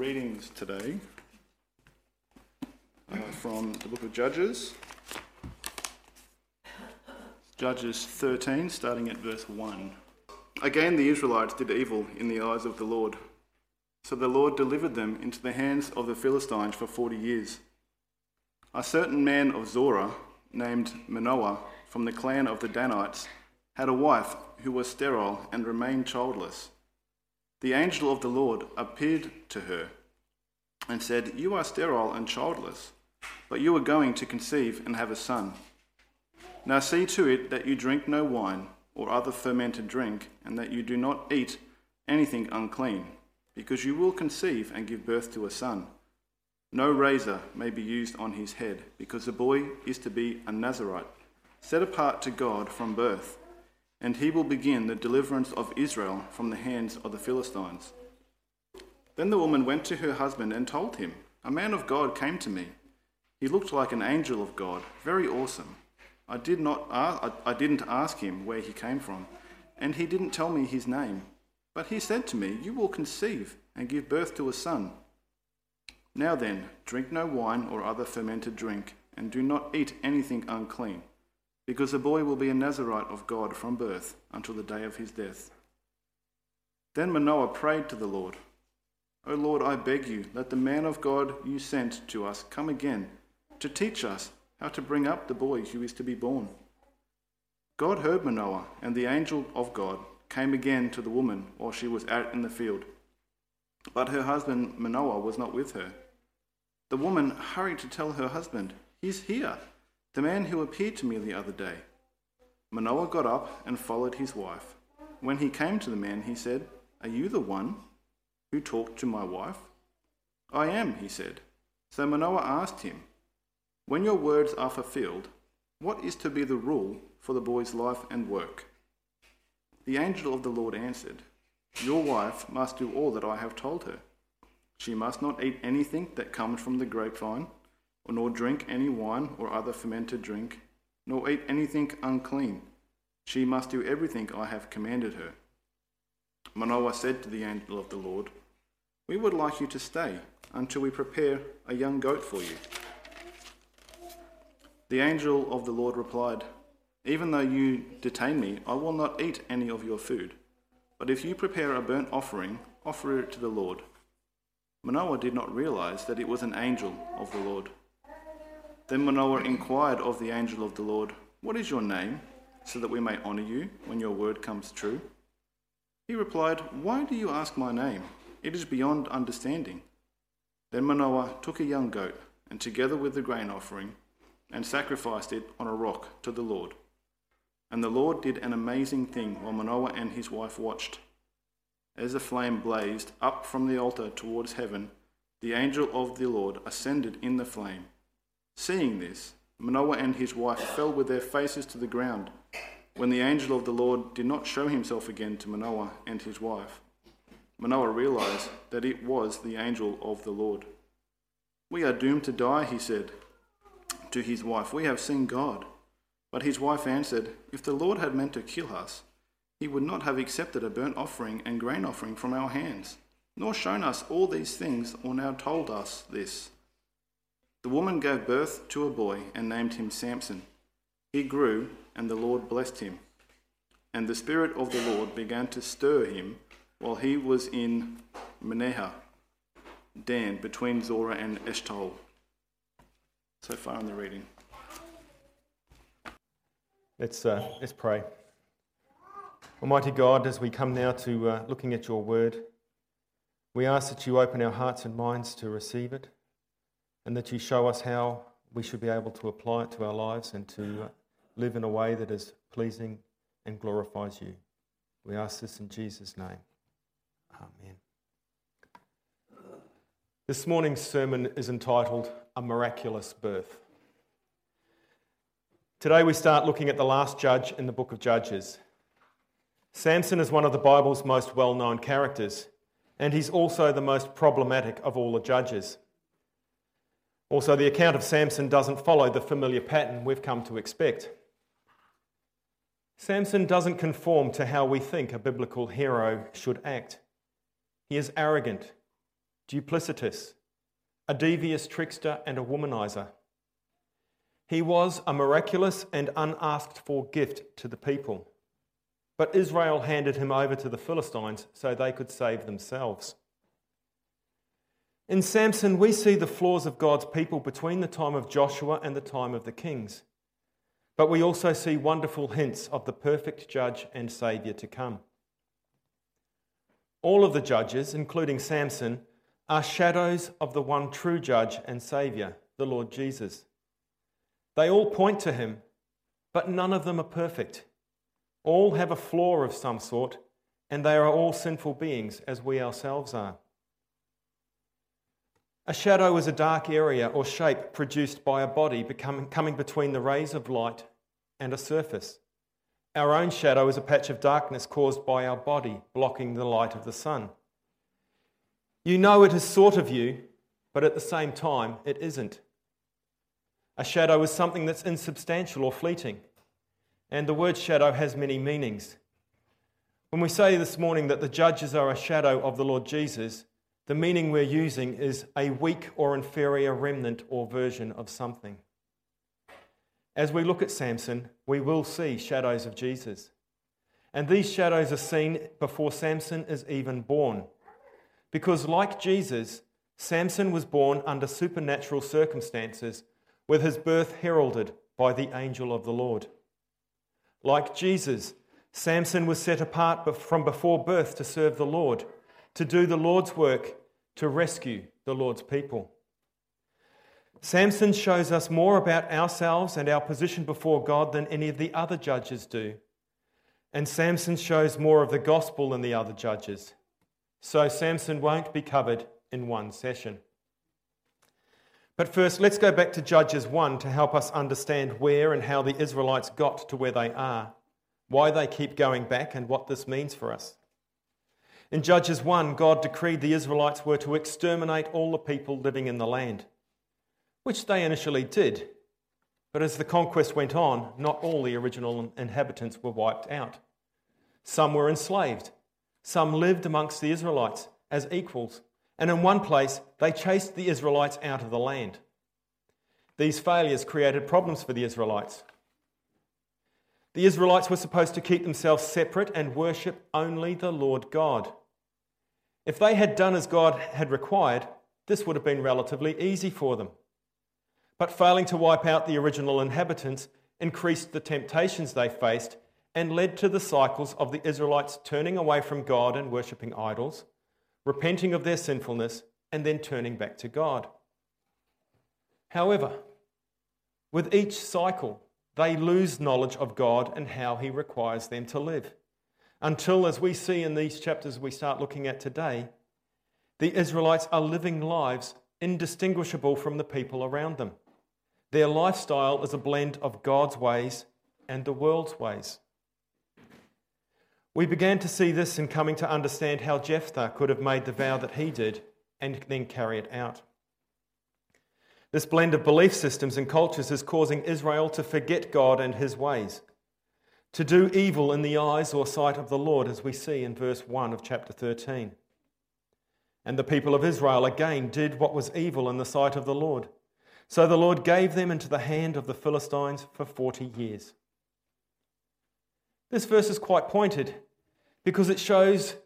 readings today uh, from the book of Judges. Judges 13, starting at verse 1. Again, the Israelites did evil in the eyes of the Lord. So the Lord delivered them into the hands of the Philistines for 40 years. A certain man of Zorah, named Manoah, from the clan of the Danites, had a wife who was sterile and remained childless. The angel of the Lord appeared to her and said, You are sterile and childless, but you are going to conceive and have a son. Now see to it that you drink no wine or other fermented drink, and that you do not eat anything unclean, because you will conceive and give birth to a son. No razor may be used on his head, because the boy is to be a Nazarite, set apart to God from birth and he will begin the deliverance of Israel from the hands of the Philistines. Then the woman went to her husband and told him, A man of God came to me. He looked like an angel of God, very awesome. I, did not, I didn't ask him where he came from, and he didn't tell me his name. But he said to me, You will conceive and give birth to a son. Now then, drink no wine or other fermented drink, and do not eat anything unclean because the boy will be a Nazarite of God from birth until the day of his death. Then Manoah prayed to the Lord, O Lord, I beg you, let the man of God you sent to us come again to teach us how to bring up the boy who is to be born. God heard Manoah, and the angel of God came again to the woman while she was out in the field. But her husband Manoah was not with her. The woman hurried to tell her husband, He's here the man who appeared to me the other day. Manoah got up and followed his wife. When he came to the man, he said, Are you the one who talked to my wife? I am, he said. So Manoah asked him, When your words are fulfilled, what is to be the rule for the boy's life and work? The angel of the Lord answered, Your wife must do all that I have told her. She must not eat anything that comes from the grapevine nor drink any wine or other fermented drink, nor eat anything unclean. She must do everything I have commanded her. Manoah said to the angel of the Lord, We would like you to stay until we prepare a young goat for you. The angel of the Lord replied, Even though you detain me, I will not eat any of your food. But if you prepare a burnt offering, offer it to the Lord. Manoah did not realize that it was an angel of the Lord. Then Manoah inquired of the angel of the Lord, What is your name, so that we may honour you when your word comes true? He replied, Why do you ask my name? It is beyond understanding. Then Manoah took a young goat, and together with the grain offering, and sacrificed it on a rock to the Lord. And the Lord did an amazing thing while Manoah and his wife watched. As the flame blazed up from the altar towards heaven, the angel of the Lord ascended in the flame Seeing this, Manoah and his wife fell with their faces to the ground when the angel of the Lord did not show himself again to Manoah and his wife. Manoah realized that it was the angel of the Lord. We are doomed to die, he said to his wife. We have seen God. But his wife answered, If the Lord had meant to kill us, he would not have accepted a burnt offering and grain offering from our hands, nor shown us all these things, or now told us this. The woman gave birth to a boy and named him Samson. He grew, and the Lord blessed him. And the Spirit of the Lord began to stir him while he was in Mahaneh, Dan, between Zorah and Eshtaol. So far in the reading. Let's, uh, let's pray. Almighty God, as we come now to uh, looking at your word, we ask that you open our hearts and minds to receive it and that you show us how we should be able to apply it to our lives and to live in a way that is pleasing and glorifies you. We ask this in Jesus' name. Amen. This morning's sermon is entitled A Miraculous Birth. Today we start looking at the last judge in the book of Judges. Samson is one of the Bible's most well known characters, and he's also the most problematic of all the judges. Also, the account of Samson doesn't follow the familiar pattern we've come to expect. Samson doesn't conform to how we think a biblical hero should act. He is arrogant, duplicitous, a devious trickster, and a womanizer. He was a miraculous and unasked for gift to the people. But Israel handed him over to the Philistines so they could save themselves. In Samson, we see the flaws of God's people between the time of Joshua and the time of the kings. But we also see wonderful hints of the perfect judge and saviour to come. All of the judges, including Samson, are shadows of the one true judge and saviour, the Lord Jesus. They all point to him, but none of them are perfect. All have a flaw of some sort, and they are all sinful beings, as we ourselves are. A shadow is a dark area or shape produced by a body becoming, coming between the rays of light and a surface. Our own shadow is a patch of darkness caused by our body blocking the light of the sun. You know it is sort of you, but at the same time, it isn't. A shadow is something that's insubstantial or fleeting, and the word shadow has many meanings. When we say this morning that the judges are a shadow of the Lord Jesus, the meaning we're using is a weak or inferior remnant or version of something. As we look at Samson, we will see shadows of Jesus. And these shadows are seen before Samson is even born. Because, like Jesus, Samson was born under supernatural circumstances, with his birth heralded by the angel of the Lord. Like Jesus, Samson was set apart from before birth to serve the Lord, to do the Lord's work to rescue the Lord's people. Samson shows us more about ourselves and our position before God than any of the other judges do. And Samson shows more of the gospel than the other judges. So Samson won't be covered in one session. But first, let's go back to Judges 1 to help us understand where and how the Israelites got to where they are, why they keep going back, and what this means for us. In Judges 1, God decreed the Israelites were to exterminate all the people living in the land, which they initially did. But as the conquest went on, not all the original inhabitants were wiped out. Some were enslaved, some lived amongst the Israelites as equals, and in one place they chased the Israelites out of the land. These failures created problems for the Israelites. The Israelites were supposed to keep themselves separate and worship only the Lord God. If they had done as God had required, this would have been relatively easy for them. But failing to wipe out the original inhabitants increased the temptations they faced and led to the cycles of the Israelites turning away from God and worshipping idols, repenting of their sinfulness, and then turning back to God. However, with each cycle, they lose knowledge of God and how He requires them to live until, as we see in these chapters we start looking at today, the Israelites are living lives indistinguishable from the people around them. Their lifestyle is a blend of God's ways and the world's ways. We began to see this in coming to understand how Jephthah could have made the vow that he did and then carry it out. This blend of belief systems and cultures is causing Israel to forget God and his ways to do evil in the eyes or sight of the Lord, as we see in verse 1 of chapter 13. And the people of Israel again did what was evil in the sight of the Lord. So the Lord gave them into the hand of the Philistines for 40 years. This verse is quite pointed because it shows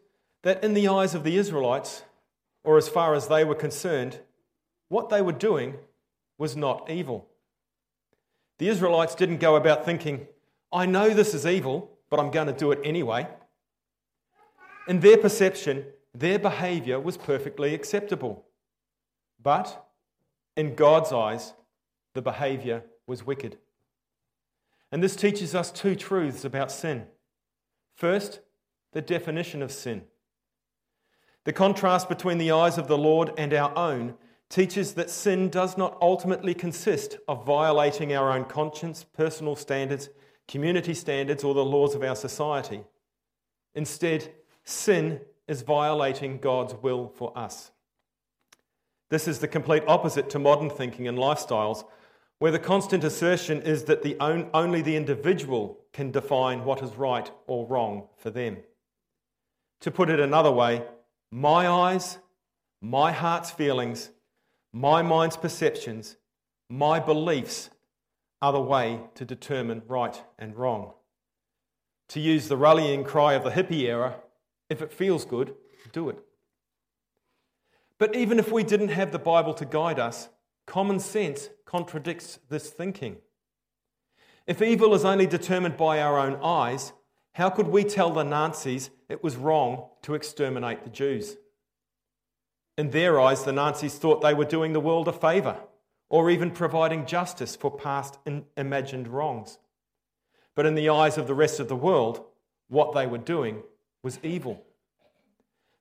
that in the eyes of the Israelites, or as far as they were concerned, what they were doing was not evil. The Israelites didn't go about thinking, I know this is evil, but I'm going to do it anyway. In their perception, their behavior was perfectly acceptable. But in God's eyes, the behavior was wicked. And this teaches us two truths about sin. First, the definition of sin. The contrast between the eyes of the Lord and our own teaches that sin does not ultimately consist of violating our own conscience, personal standards, community standards, or the laws of our society. Instead, sin is violating God's will for us. This is the complete opposite to modern thinking and lifestyles, where the constant assertion is that the on, only the individual can define what is right or wrong for them. To put it another way, my eyes, my heart's feelings, my mind's perceptions, my beliefs the way to determine right and wrong. To use the rallying cry of the hippie era, if it feels good, do it. But even if we didn't have the Bible to guide us, common sense contradicts this thinking. If evil is only determined by our own eyes, how could we tell the Nazis it was wrong to exterminate the Jews? In their eyes, the Nazis thought they were doing the world a favour or even providing justice for past imagined wrongs. But in the eyes of the rest of the world, what they were doing was evil.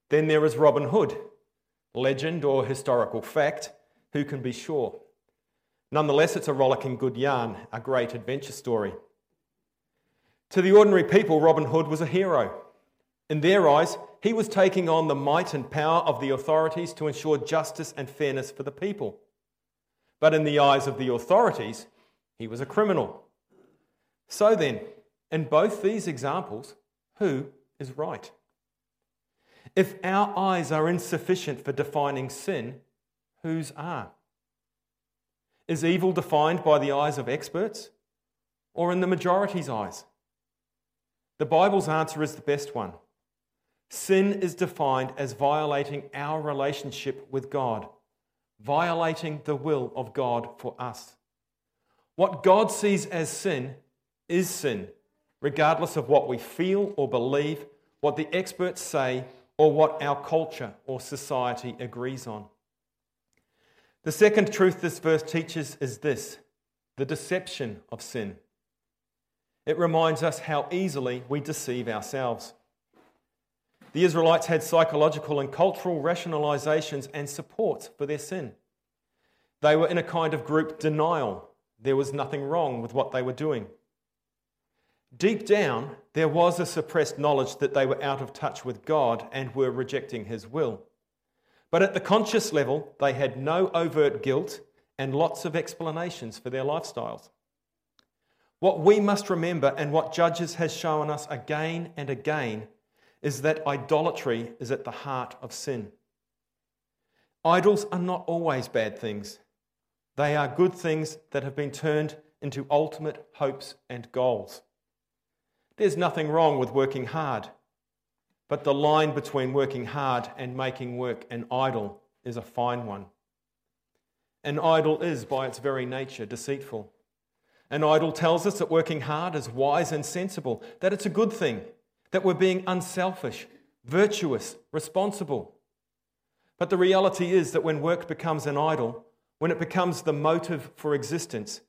Then there is Robin Hood, legend or historical fact, who can be sure? Nonetheless, it's a rollicking good yarn, a great adventure story. To the ordinary people, Robin Hood was a hero. In their eyes, he was taking on the might and power of the authorities to ensure justice and fairness for the people. But in the eyes of the authorities, he was a criminal. So then, in both these examples, who is right? If our eyes are insufficient for defining sin, whose are? Is evil defined by the eyes of experts or in the majority's eyes? The Bible's answer is the best one. Sin is defined as violating our relationship with God, violating the will of God for us. What God sees as sin is sin, regardless of what we feel or believe, what the experts say, or what our culture or society agrees on. The second truth this verse teaches is this the deception of sin. It reminds us how easily we deceive ourselves. The Israelites had psychological and cultural rationalizations and supports for their sin. They were in a kind of group denial. There was nothing wrong with what they were doing. Deep down, there was a suppressed knowledge that they were out of touch with God and were rejecting His will. But at the conscious level, they had no overt guilt and lots of explanations for their lifestyles. What we must remember, and what Judges has shown us again and again, is that idolatry is at the heart of sin. Idols are not always bad things, they are good things that have been turned into ultimate hopes and goals. There's nothing wrong with working hard, but the line between working hard and making work an idol is a fine one. An idol is, by its very nature, deceitful. An idol tells us that working hard is wise and sensible, that it's a good thing, that we're being unselfish, virtuous, responsible. But the reality is that when work becomes an idol, when it becomes the motive for existence,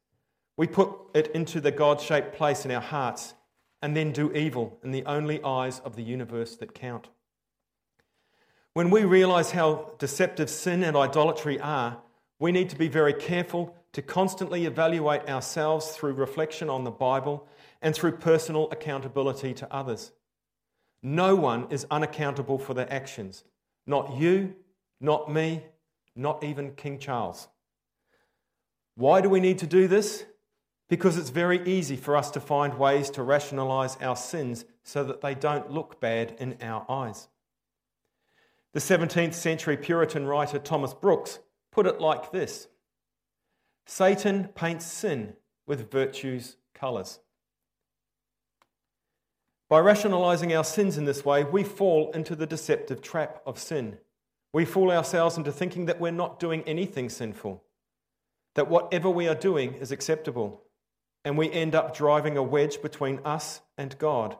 we put it into the God shaped place in our hearts and then do evil in the only eyes of the universe that count. When we realize how deceptive sin and idolatry are, we need to be very careful to constantly evaluate ourselves through reflection on the Bible and through personal accountability to others. No one is unaccountable for their actions. Not you, not me, not even King Charles. Why do we need to do this? Because it's very easy for us to find ways to rationalize our sins so that they don't look bad in our eyes. The 17th century Puritan writer Thomas Brooks put it like this Satan paints sin with virtue's colours. By rationalizing our sins in this way, we fall into the deceptive trap of sin. We fool ourselves into thinking that we're not doing anything sinful, that whatever we are doing is acceptable and we end up driving a wedge between us and God,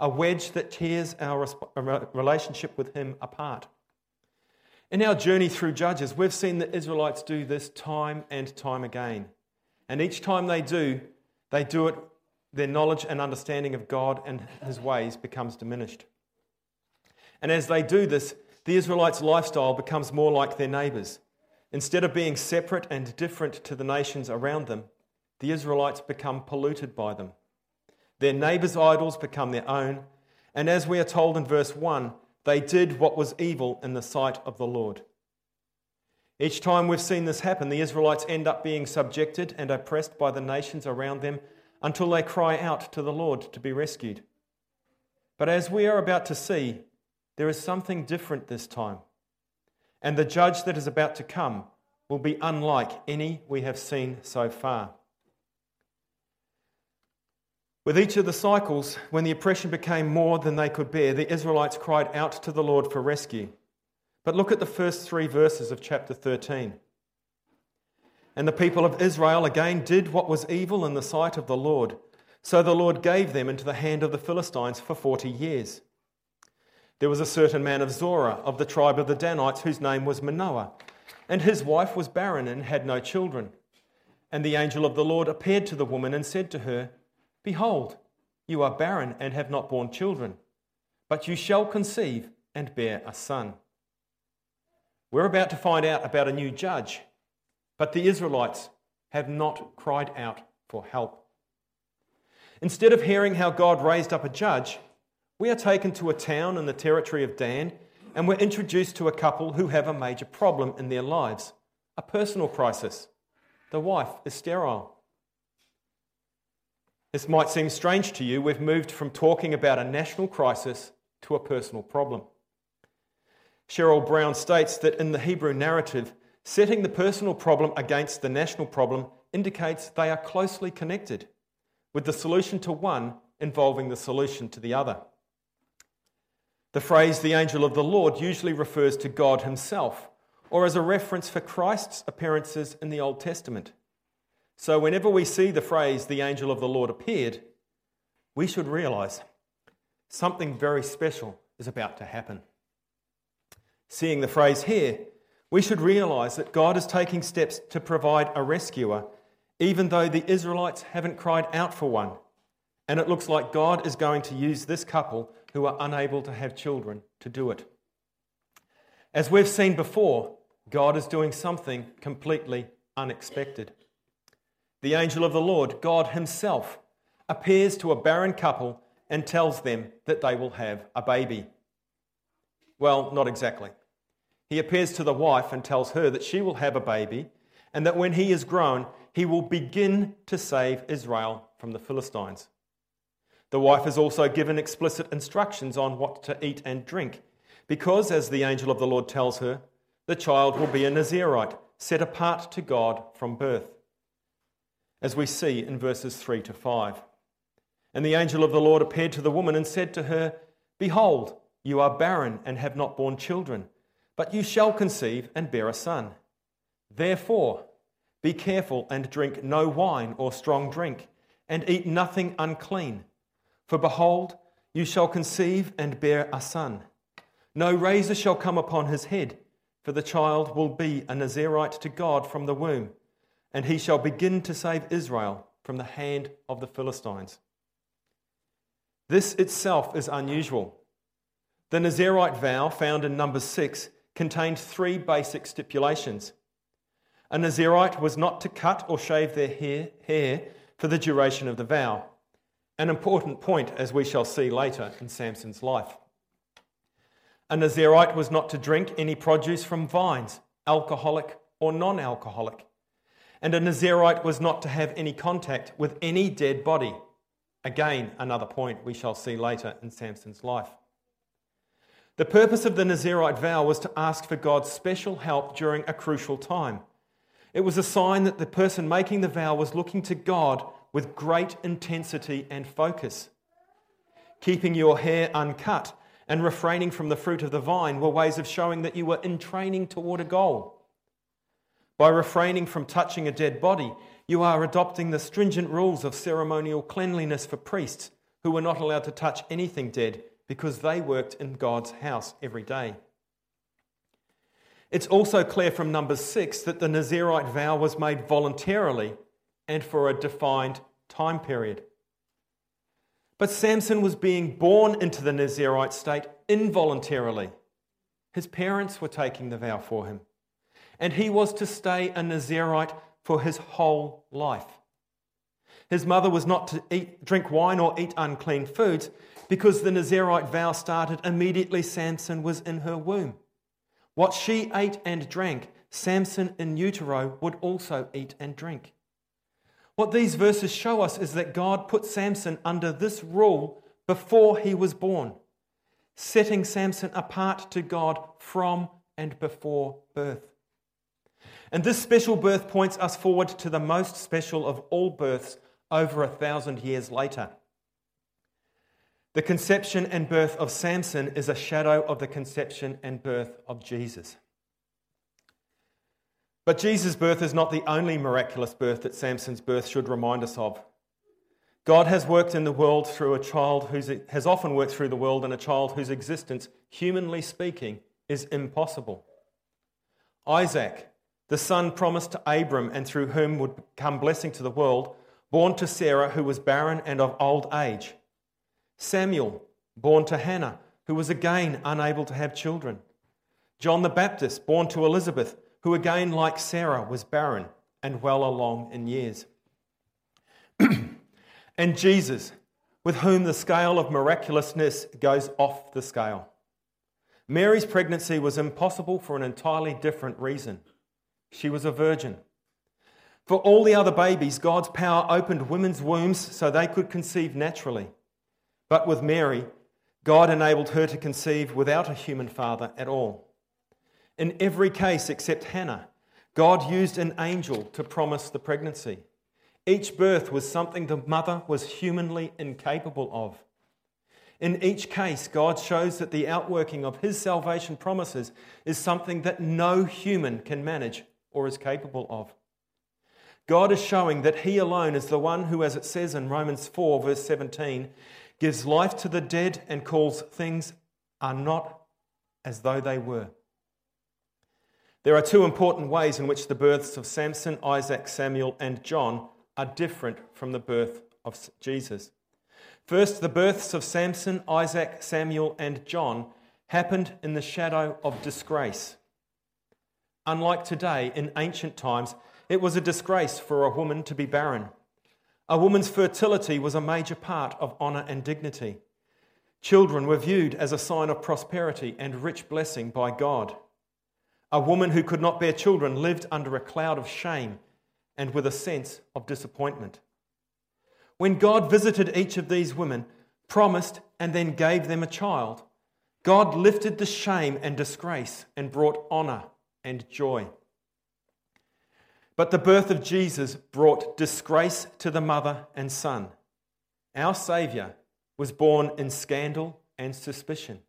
a wedge that tears our uh, relationship with Him apart. In our journey through Judges, we've seen the Israelites do this time and time again. And each time they do, they do it, their knowledge and understanding of God and His ways becomes diminished. And as they do this, the Israelites' lifestyle becomes more like their neighbours. Instead of being separate and different to the nations around them, the Israelites become polluted by them. Their neighbors' idols become their own, and as we are told in verse 1, they did what was evil in the sight of the Lord. Each time we've seen this happen, the Israelites end up being subjected and oppressed by the nations around them until they cry out to the Lord to be rescued. But as we are about to see, there is something different this time. and the judge that is about to come will be unlike any we have seen so far. With each of the cycles, when the oppression became more than they could bear, the Israelites cried out to the Lord for rescue. But look at the first three verses of chapter 13. And the people of Israel again did what was evil in the sight of the Lord. So the Lord gave them into the hand of the Philistines for 40 years. There was a certain man of Zorah, of the tribe of the Danites, whose name was Manoah, and his wife was barren and had no children. And the angel of the Lord appeared to the woman and said to her, Behold, you are barren and have not borne children, but you shall conceive and bear a son. We're about to find out about a new judge, but the Israelites have not cried out for help. Instead of hearing how God raised up a judge, we are taken to a town in the territory of Dan and we're introduced to a couple who have a major problem in their lives a personal crisis. The wife is sterile. This might seem strange to you. We've moved from talking about a national crisis to a personal problem. Cheryl Brown states that in the Hebrew narrative, setting the personal problem against the national problem indicates they are closely connected, with the solution to one involving the solution to the other. The phrase the angel of the Lord usually refers to God himself, or as a reference for Christ's appearances in the Old Testament. So, whenever we see the phrase, the angel of the Lord appeared, we should realize something very special is about to happen. Seeing the phrase here, we should realize that God is taking steps to provide a rescuer, even though the Israelites haven't cried out for one. And it looks like God is going to use this couple who are unable to have children to do it. As we've seen before, God is doing something completely unexpected the angel of the Lord, God Himself, appears to a barren couple and tells them that they will have a baby. Well, not exactly. He appears to the wife and tells her that she will have a baby and that when he is grown, he will begin to save Israel from the Philistines. The wife is also given explicit instructions on what to eat and drink, because, as the angel of the Lord tells her, the child will be a Nazirite, set apart to God from birth as we see in verses 3 to 5. And the angel of the Lord appeared to the woman and said to her, Behold, you are barren and have not borne children, but you shall conceive and bear a son. Therefore, be careful and drink no wine or strong drink, and eat nothing unclean. For behold, you shall conceive and bear a son. No razor shall come upon his head, for the child will be a Nazarite to God from the womb and he shall begin to save Israel from the hand of the Philistines. This itself is unusual. The Nazarite vow, found in Numbers 6, contained three basic stipulations. A Nazirite was not to cut or shave their hair, for the duration of the vow, an important point as we shall see later in Samson's life. A Nazirite was not to drink any produce from vines, alcoholic or non alcoholic and a Nazirite was not to have any contact with any dead body. Again, another point we shall see later in Samson's life. The purpose of the Nazirite vow was to ask for God's special help during a crucial time. It was a sign that the person making the vow was looking to God with great intensity and focus. Keeping your hair uncut and refraining from the fruit of the vine were ways of showing that you were in training toward a goal. By refraining from touching a dead body, you are adopting the stringent rules of ceremonial cleanliness for priests who were not allowed to touch anything dead because they worked in God's house every day. It's also clear from Numbers 6 that the Nazirite vow was made voluntarily and for a defined time period. But Samson was being born into the Nazirite state involuntarily. His parents were taking the vow for him and he was to stay a Nazirite for his whole life. His mother was not to eat, drink wine or eat unclean foods because the Nazarite vow started immediately Samson was in her womb. What she ate and drank, Samson in utero would also eat and drink. What these verses show us is that God put Samson under this rule before he was born, setting Samson apart to God from and before birth. And this special birth points us forward to the most special of all births over a thousand years later. The conception and birth of Samson is a shadow of the conception and birth of Jesus. But Jesus' birth is not the only miraculous birth that Samson's birth should remind us of. God has worked in the world through a child who's has often worked through the world in a child whose existence, humanly speaking, is impossible. Isaac, the son promised to Abram and through whom would come blessing to the world, born to Sarah, who was barren and of old age. Samuel, born to Hannah, who was again unable to have children. John the Baptist, born to Elizabeth, who again, like Sarah, was barren and well along in years. and Jesus, with whom the scale of miraculousness goes off the scale. Mary's pregnancy was impossible for an entirely different reason. She was a virgin. For all the other babies, God's power opened women's wombs so they could conceive naturally. But with Mary, God enabled her to conceive without a human father at all. In every case except Hannah, God used an angel to promise the pregnancy. Each birth was something the mother was humanly incapable of. In each case, God shows that the outworking of his salvation promises is something that no human can manage or is capable of. God is showing that he alone is the one who, as it says in Romans 4, verse 17, gives life to the dead and calls things are not as though they were. There are two important ways in which the births of Samson, Isaac, Samuel, and John are different from the birth of Jesus. First, the births of Samson, Isaac, Samuel, and John happened in the shadow of disgrace. Unlike today, in ancient times, it was a disgrace for a woman to be barren. A woman's fertility was a major part of honour and dignity. Children were viewed as a sign of prosperity and rich blessing by God. A woman who could not bear children lived under a cloud of shame and with a sense of disappointment. When God visited each of these women, promised, and then gave them a child, God lifted the shame and disgrace and brought honour and joy. But the birth of Jesus brought disgrace to the mother and son. Our Saviour was born in scandal and suspicion,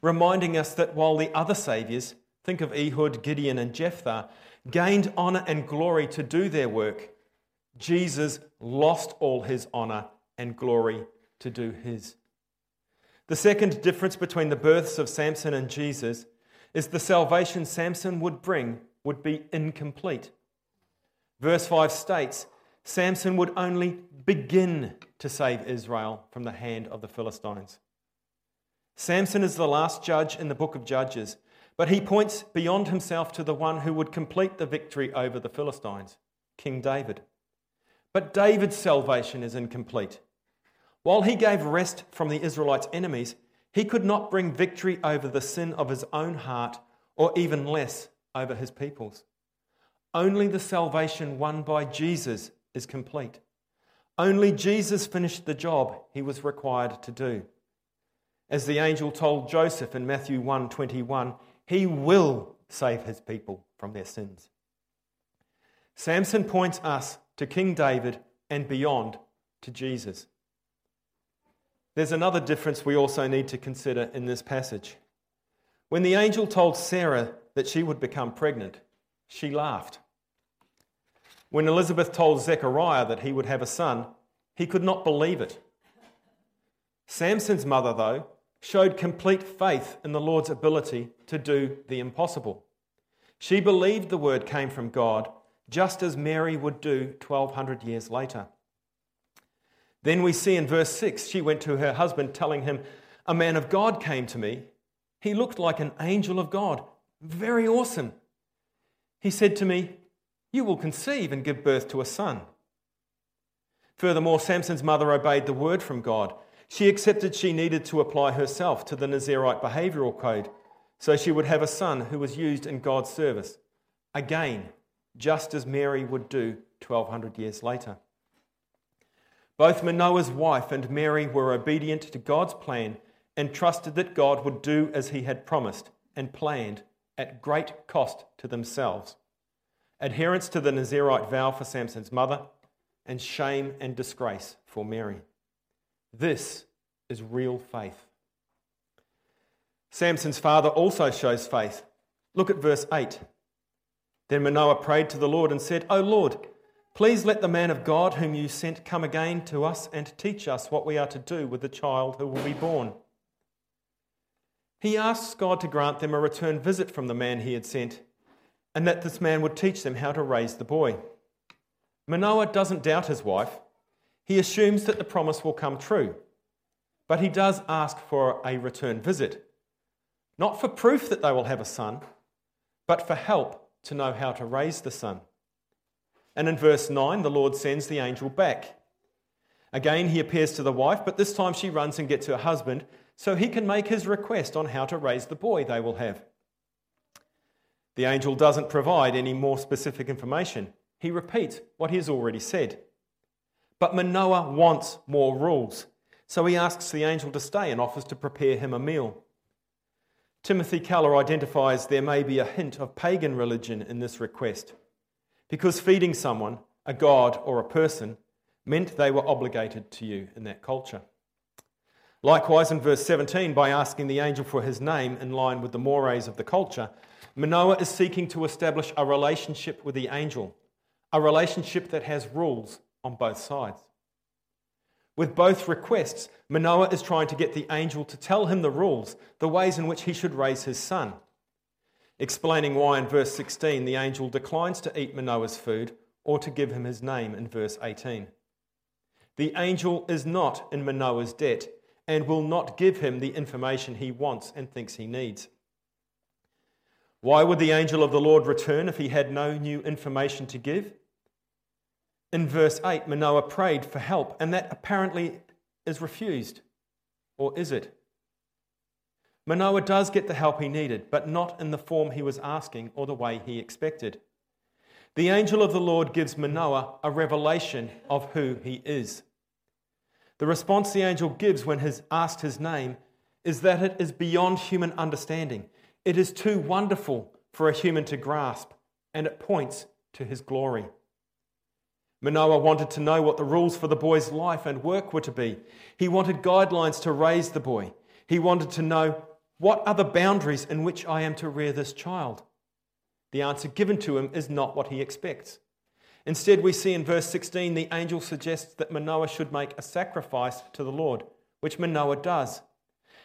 reminding us that while the other Saviours Think of Ehud, Gideon, and Jephthah, gained honor and glory to do their work. Jesus lost all his honor and glory to do his. The second difference between the births of Samson and Jesus is the salvation Samson would bring would be incomplete. Verse 5 states Samson would only begin to save Israel from the hand of the Philistines. Samson is the last judge in the book of Judges but he points beyond himself to the one who would complete the victory over the Philistines, King David. But David's salvation is incomplete. While he gave rest from the Israelites' enemies, he could not bring victory over the sin of his own heart, or even less over his people's. Only the salvation won by Jesus is complete. Only Jesus finished the job he was required to do. As the angel told Joseph in Matthew 1:21, he will save his people from their sins. Samson points us to King David and beyond to Jesus. There's another difference we also need to consider in this passage. When the angel told Sarah that she would become pregnant, she laughed. When Elizabeth told Zechariah that he would have a son, he could not believe it. Samson's mother, though, showed complete faith in the Lord's ability to do the impossible. She believed the word came from God, just as Mary would do 1200 years later. Then we see in verse 6 she went to her husband, telling him, A man of God came to me. He looked like an angel of God, very awesome. He said to me, You will conceive and give birth to a son. Furthermore, Samson's mother obeyed the word from God. She accepted she needed to apply herself to the Nazarite behavioral code so she would have a son who was used in God's service. Again, just as Mary would do 1200 years later. Both Manoah's wife and Mary were obedient to God's plan and trusted that God would do as he had promised and planned at great cost to themselves, adherence to the Nazirite vow for Samson's mother, and shame and disgrace for Mary. This is real faith. Samson's father also shows faith. Look at verse 8. Then Manoah prayed to the Lord and said, O Lord, please let the man of God whom you sent come again to us and teach us what we are to do with the child who will be born. He asks God to grant them a return visit from the man he had sent, and that this man would teach them how to raise the boy. Manoah doesn't doubt his wife. He assumes that the promise will come true. But he does ask for a return visit, not for proof that they will have a son, but for help to know how to raise the son. And in verse 9, the Lord sends the angel back. Again, he appears to the wife, but this time she runs and gets her husband so he can make his request on how to raise the boy they will have. The angel doesn't provide any more specific information. He repeats what he has already said. But Manoah wants more rules, so he asks the angel to stay and offers to prepare him a meal. Timothy Keller identifies there may be a hint of pagan religion in this request, because feeding someone, a god or a person, meant they were obligated to you in that culture. Likewise, in verse 17, by asking the angel for his name in line with the mores of the culture, Manoah is seeking to establish a relationship with the angel, a relationship that has rules on both sides. With both requests, Manoah is trying to get the angel to tell him the rules, the ways in which he should raise his son. Explaining why in verse 16 the angel declines to eat Manoah's food or to give him his name in verse 18. The angel is not in Manoah's debt and will not give him the information he wants and thinks he needs. Why would the angel of the Lord return if he had no new information to give? In verse 8, Manoah prayed for help, and that apparently is refused. Or is it? Manoah does get the help he needed, but not in the form he was asking or the way he expected. The angel of the Lord gives Manoah a revelation of who he is. The response the angel gives when he's asked his name is that it is beyond human understanding. It is too wonderful for a human to grasp, and it points to his glory. Manoah wanted to know what the rules for the boy's life and work were to be. He wanted guidelines to raise the boy. He wanted to know what are the boundaries in which I am to rear this child. The answer given to him is not what he expects. Instead, we see in verse 16 the angel suggests that Manoah should make a sacrifice to the Lord, which Manoah does.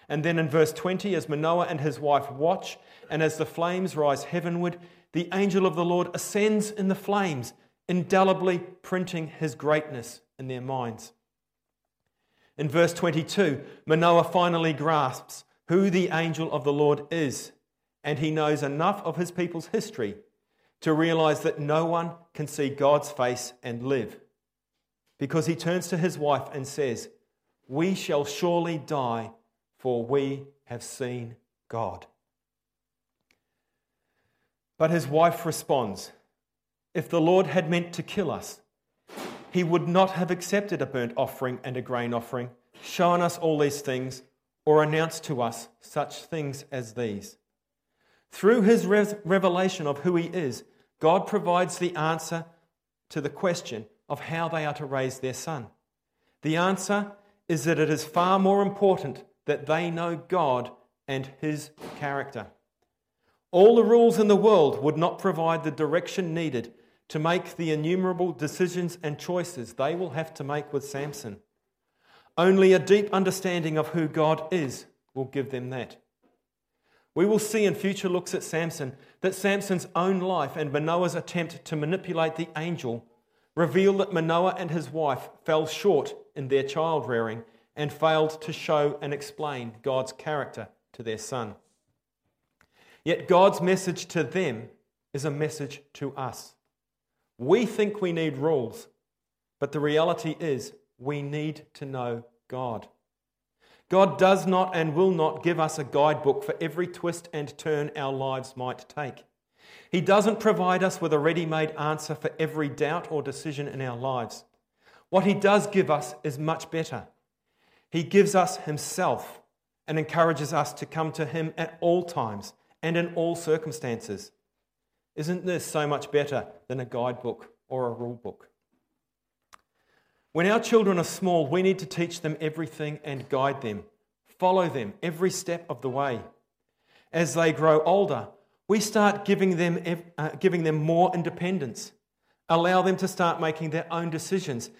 And then in verse 20, as Manoah and his wife watch, and as the flames rise heavenward, the angel of the Lord ascends in the flames indelibly printing his greatness in their minds. In verse 22, Manoah finally grasps who the angel of the Lord is, and he knows enough of his people's history to realize that no one can see God's face and live. Because he turns to his wife and says, We shall surely die, for we have seen God. But his wife responds, if the Lord had meant to kill us, he would not have accepted a burnt offering and a grain offering, shown us all these things, or announced to us such things as these. Through his revelation of who he is, God provides the answer to the question of how they are to raise their son. The answer is that it is far more important that they know God and his character. All the rules in the world would not provide the direction needed to make the innumerable decisions and choices they will have to make with Samson. Only a deep understanding of who God is will give them that. We will see in future looks at Samson that Samson's own life and Manoah's attempt to manipulate the angel reveal that Manoah and his wife fell short in their child rearing and failed to show and explain God's character to their son. Yet God's message to them is a message to us. We think we need rules, but the reality is we need to know God. God does not and will not give us a guidebook for every twist and turn our lives might take. He doesn't provide us with a ready made answer for every doubt or decision in our lives. What He does give us is much better. He gives us Himself and encourages us to come to Him at all times and in all circumstances. Isn't this so much better than a guidebook or a rule book? When our children are small, we need to teach them everything and guide them, follow them every step of the way. As they grow older, we start giving them, uh, giving them more independence, allow them to start making their own decisions,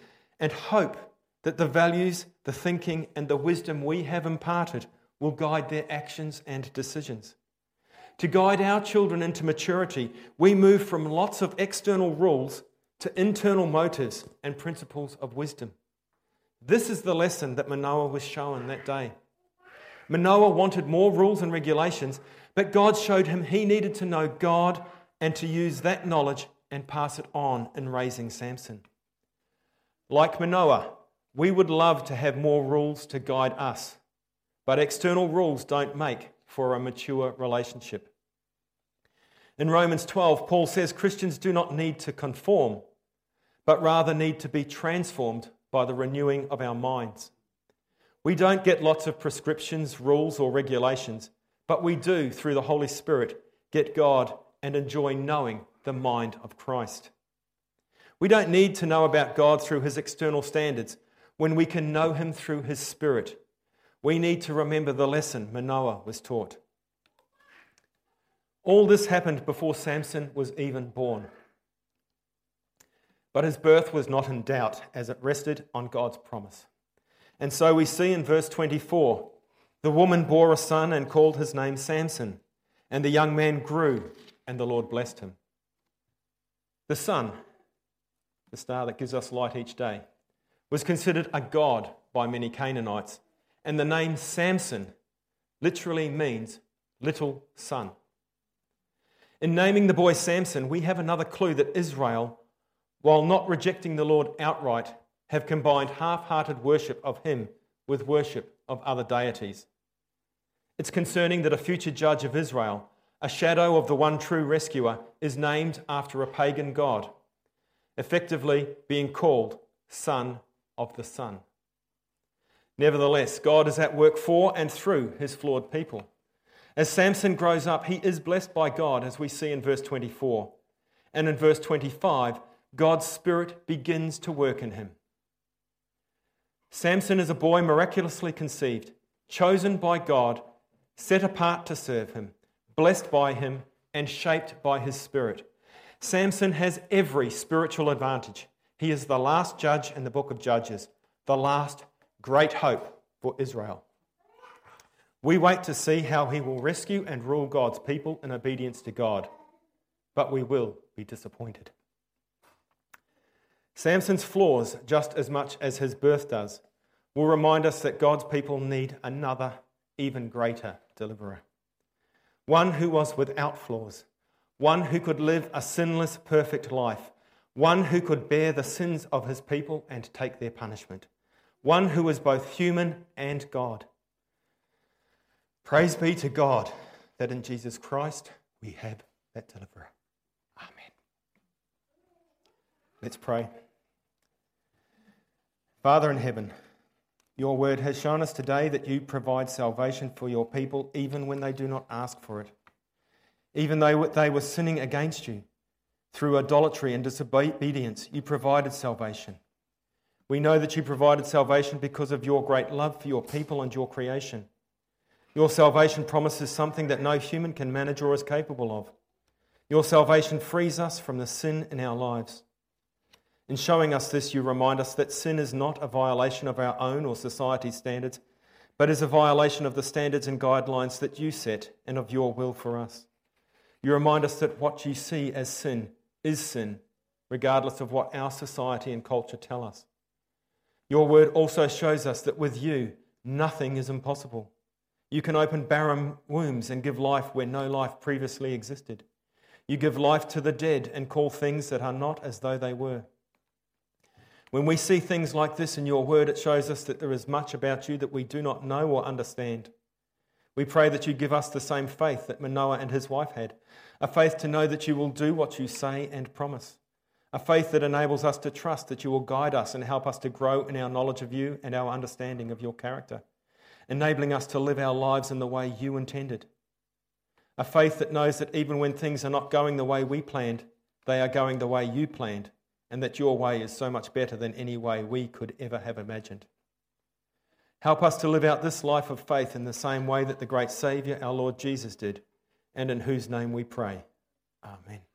and hope that the values, the thinking, and the wisdom we have imparted will guide their actions and decisions. To guide our children into maturity, we move from lots of external rules to internal motives and principles of wisdom. This is the lesson that Manoah was shown that day. Manoah wanted more rules and regulations, but God showed him he needed to know God and to use that knowledge and pass it on in raising Samson. Like Manoah, we would love to have more rules to guide us, but external rules don't make for a mature relationship. In Romans 12, Paul says Christians do not need to conform, but rather need to be transformed by the renewing of our minds. We don't get lots of prescriptions, rules, or regulations, but we do, through the Holy Spirit, get God and enjoy knowing the mind of Christ. We don't need to know about God through his external standards when we can know him through his Spirit. We need to remember the lesson Manoah was taught. All this happened before Samson was even born. But his birth was not in doubt as it rested on God's promise. And so we see in verse 24 the woman bore a son and called his name Samson, and the young man grew, and the Lord blessed him. The sun, the star that gives us light each day, was considered a god by many Canaanites, and the name Samson literally means little son. In naming the boy Samson, we have another clue that Israel, while not rejecting the Lord outright, have combined half hearted worship of him with worship of other deities. It's concerning that a future judge of Israel, a shadow of the one true rescuer, is named after a pagan god, effectively being called Son of the Sun. Nevertheless, God is at work for and through his flawed people. As Samson grows up, he is blessed by God, as we see in verse 24. And in verse 25, God's Spirit begins to work in him. Samson is a boy miraculously conceived, chosen by God, set apart to serve him, blessed by him, and shaped by his Spirit. Samson has every spiritual advantage. He is the last judge in the book of Judges, the last great hope for Israel. We wait to see how he will rescue and rule God's people in obedience to God, but we will be disappointed. Samson's flaws, just as much as his birth does, will remind us that God's people need another, even greater deliverer. One who was without flaws, one who could live a sinless, perfect life, one who could bear the sins of his people and take their punishment, one who was both human and God. Praise be to God that in Jesus Christ we have that deliverer. Amen. Let's pray. Father in heaven, your word has shown us today that you provide salvation for your people even when they do not ask for it. Even though they were sinning against you, through idolatry and disobedience, you provided salvation. We know that you provided salvation because of your great love for your people and your creation. Your salvation promises something that no human can manage or is capable of. Your salvation frees us from the sin in our lives. In showing us this, you remind us that sin is not a violation of our own or society's standards, but is a violation of the standards and guidelines that you set and of your will for us. You remind us that what you see as sin is sin, regardless of what our society and culture tell us. Your word also shows us that with you, nothing is impossible. You can open barren wombs and give life where no life previously existed. You give life to the dead and call things that are not as though they were. When we see things like this in your word, it shows us that there is much about you that we do not know or understand. We pray that you give us the same faith that Manoah and his wife had a faith to know that you will do what you say and promise, a faith that enables us to trust that you will guide us and help us to grow in our knowledge of you and our understanding of your character enabling us to live our lives in the way you intended. A faith that knows that even when things are not going the way we planned, they are going the way you planned, and that your way is so much better than any way we could ever have imagined. Help us to live out this life of faith in the same way that the great Saviour, our Lord Jesus, did, and in whose name we pray. Amen.